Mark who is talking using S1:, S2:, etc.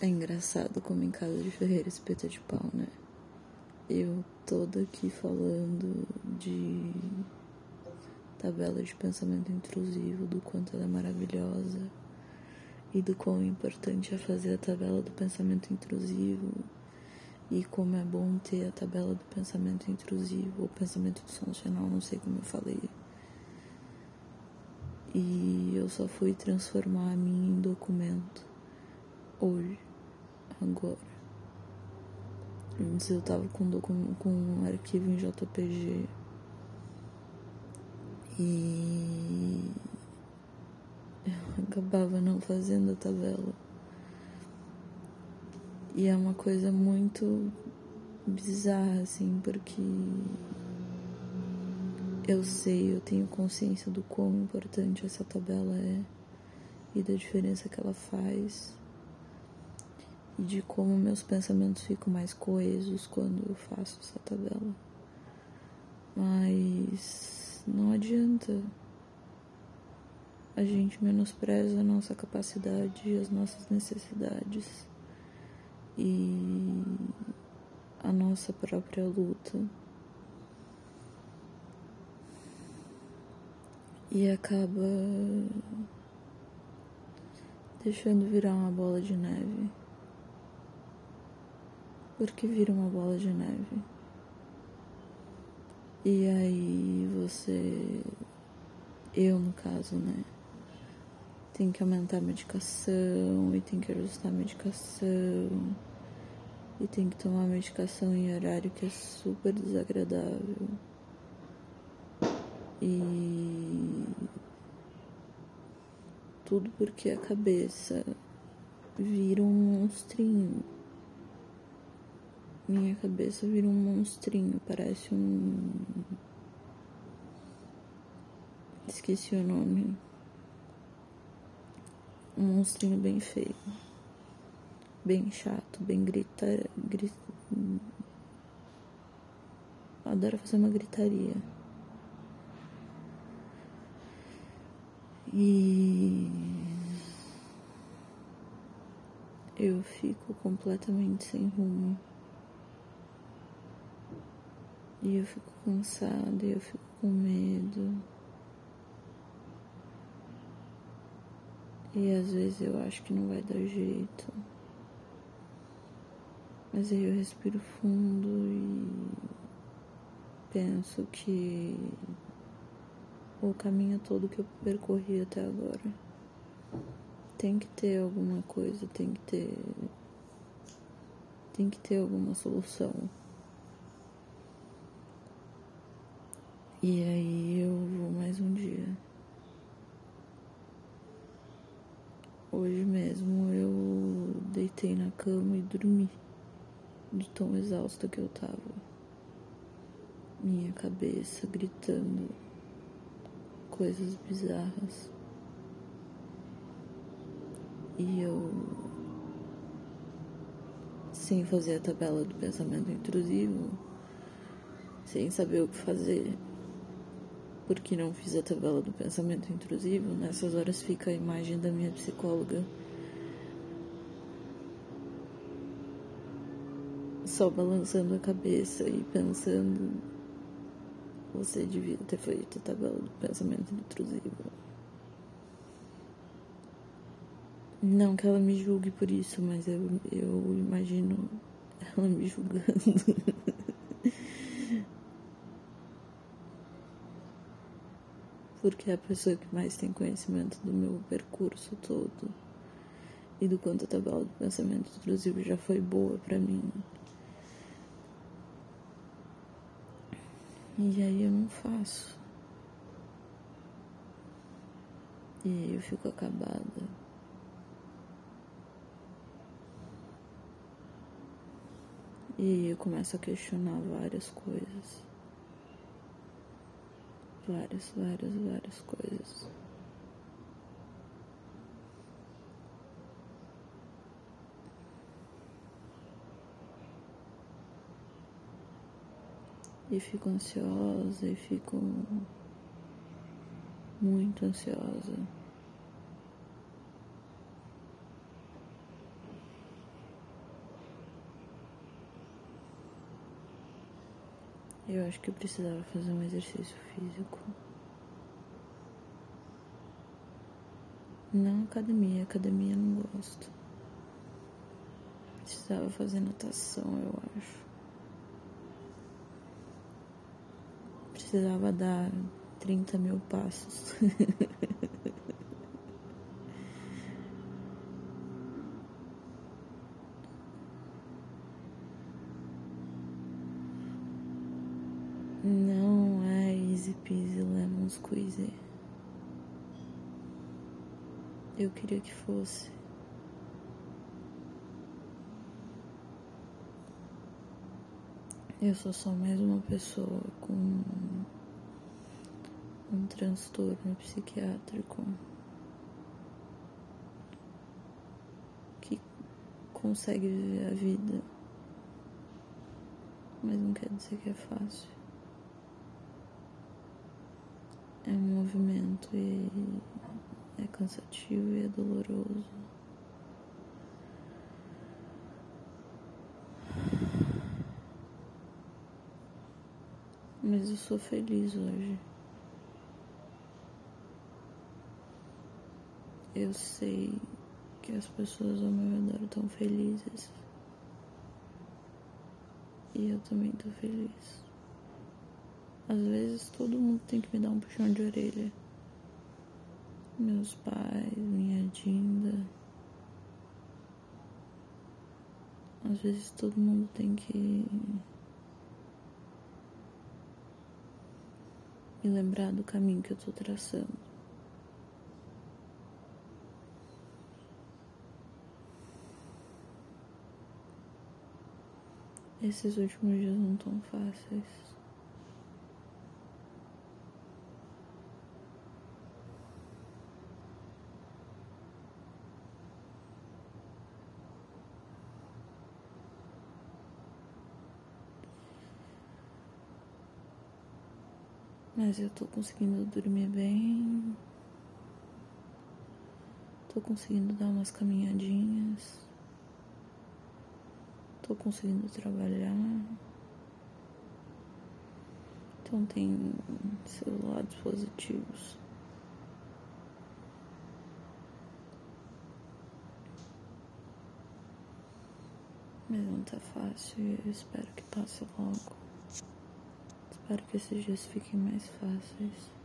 S1: É engraçado como em casa de Ferreira espeta de pau, né? Eu toda aqui falando de tabela de pensamento intrusivo, do quanto ela é maravilhosa e do quão importante é fazer a tabela do pensamento intrusivo e como é bom ter a tabela do pensamento intrusivo ou pensamento disfuncional, não sei como eu falei. E eu só fui transformar a mim em documento hoje agora. Antes eu tava com, com um arquivo em JPG. E eu acabava não fazendo a tabela. E é uma coisa muito bizarra, assim, porque eu sei, eu tenho consciência do quão importante essa tabela é e da diferença que ela faz de como meus pensamentos ficam mais coesos quando eu faço essa tabela. Mas não adianta. A gente menospreza a nossa capacidade e as nossas necessidades e a nossa própria luta. E acaba deixando virar uma bola de neve porque vira uma bola de neve. E aí você, eu no caso, né, tem que aumentar a medicação e tem que ajustar a medicação e tem que tomar a medicação em horário que é super desagradável. E tudo porque a cabeça vira um monstrinho minha cabeça vira um monstrinho, parece um. Esqueci o nome. Um monstrinho bem feio. Bem chato, bem gritar. Grit... Adoro fazer uma gritaria. E eu fico completamente sem rumo. E eu fico cansada, e eu fico com medo. E às vezes eu acho que não vai dar jeito. Mas aí eu respiro fundo e penso que o caminho todo que eu percorri até agora tem que ter alguma coisa, tem que ter tem que ter alguma solução. E aí eu vou mais um dia. Hoje mesmo eu deitei na cama e dormi de tão exausta que eu tava. Minha cabeça gritando coisas bizarras. E eu sem fazer a tabela do pensamento intrusivo, sem saber o que fazer, porque não fiz a tabela do pensamento intrusivo, nessas horas fica a imagem da minha psicóloga só balançando a cabeça e pensando você devia ter feito a tabela do pensamento intrusivo. Não que ela me julgue por isso, mas eu, eu imagino ela me julgando. porque é a pessoa que mais tem conhecimento do meu percurso todo e do quanto a tabela do pensamento intrusivo já foi boa para mim. E aí eu não faço. E aí eu fico acabada. E aí eu começo a questionar várias coisas várias, várias, várias coisas. E fico ansiosa e fico muito ansiosa. Eu acho que eu precisava fazer um exercício físico. Não academia, academia não gosto. Precisava fazer natação, eu acho. Precisava dar 30 mil passos. Não é easy peasy squeezy. Eu queria que fosse. Eu sou só mais uma pessoa com um transtorno psiquiátrico que consegue viver a vida, mas não quer dizer que é fácil. É um movimento e é cansativo e é doloroso. Mas eu sou feliz hoje. Eu sei que as pessoas ao meu redor estão felizes. E eu também tô feliz. Às vezes todo mundo tem que me dar um puxão de orelha. Meus pais, minha Dinda. Às vezes todo mundo tem que e lembrar do caminho que eu tô traçando. Esses últimos dias não tão fáceis. Mas eu tô conseguindo dormir bem. Tô conseguindo dar umas caminhadinhas. Tô conseguindo trabalhar. Então tem seus lados positivos. Mas não tá fácil e eu espero que passe logo. Espero que esses dias fiquem mais fáceis.